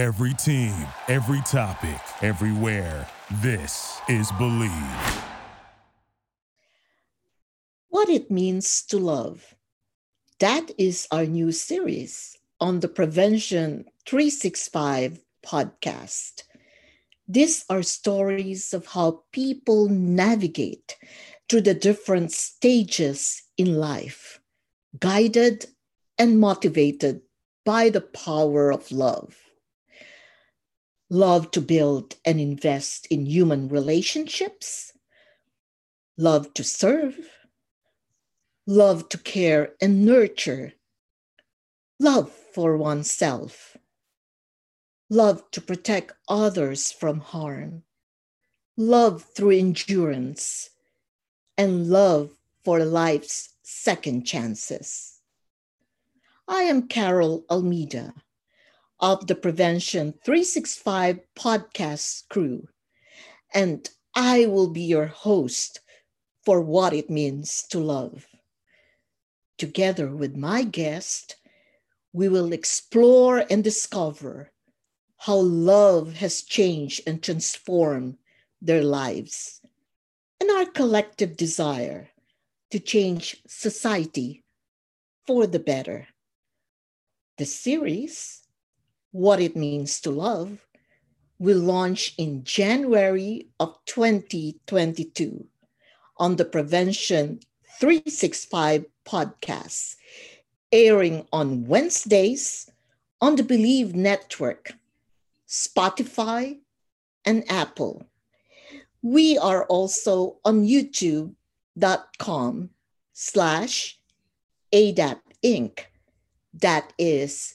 Every team, every topic, everywhere. This is Bleav. What it means to love. That is our new series on the Prevention 365 podcast. These are stories of how people navigate through the different stages in life, guided and motivated by the power of love. Love to build and invest in human relationships, love to serve, love to care and nurture, love for oneself love to protect others from harm, love through endurance, and love for life's second chances. I am Carol Almeida of the Prevention 365 podcast crew, and I will be your host for what it means to love. Together with my guest, we will explore and discover how love has changed and transformed their lives, and our collective desire to change society for the better. The series, What It Means to Love, will launch in January of 2022 on the Prevention 365 podcast, airing on Wednesdays on the Bleav Network Spotify, and Apple. We are also on youtube.com slash ADAP Inc. That is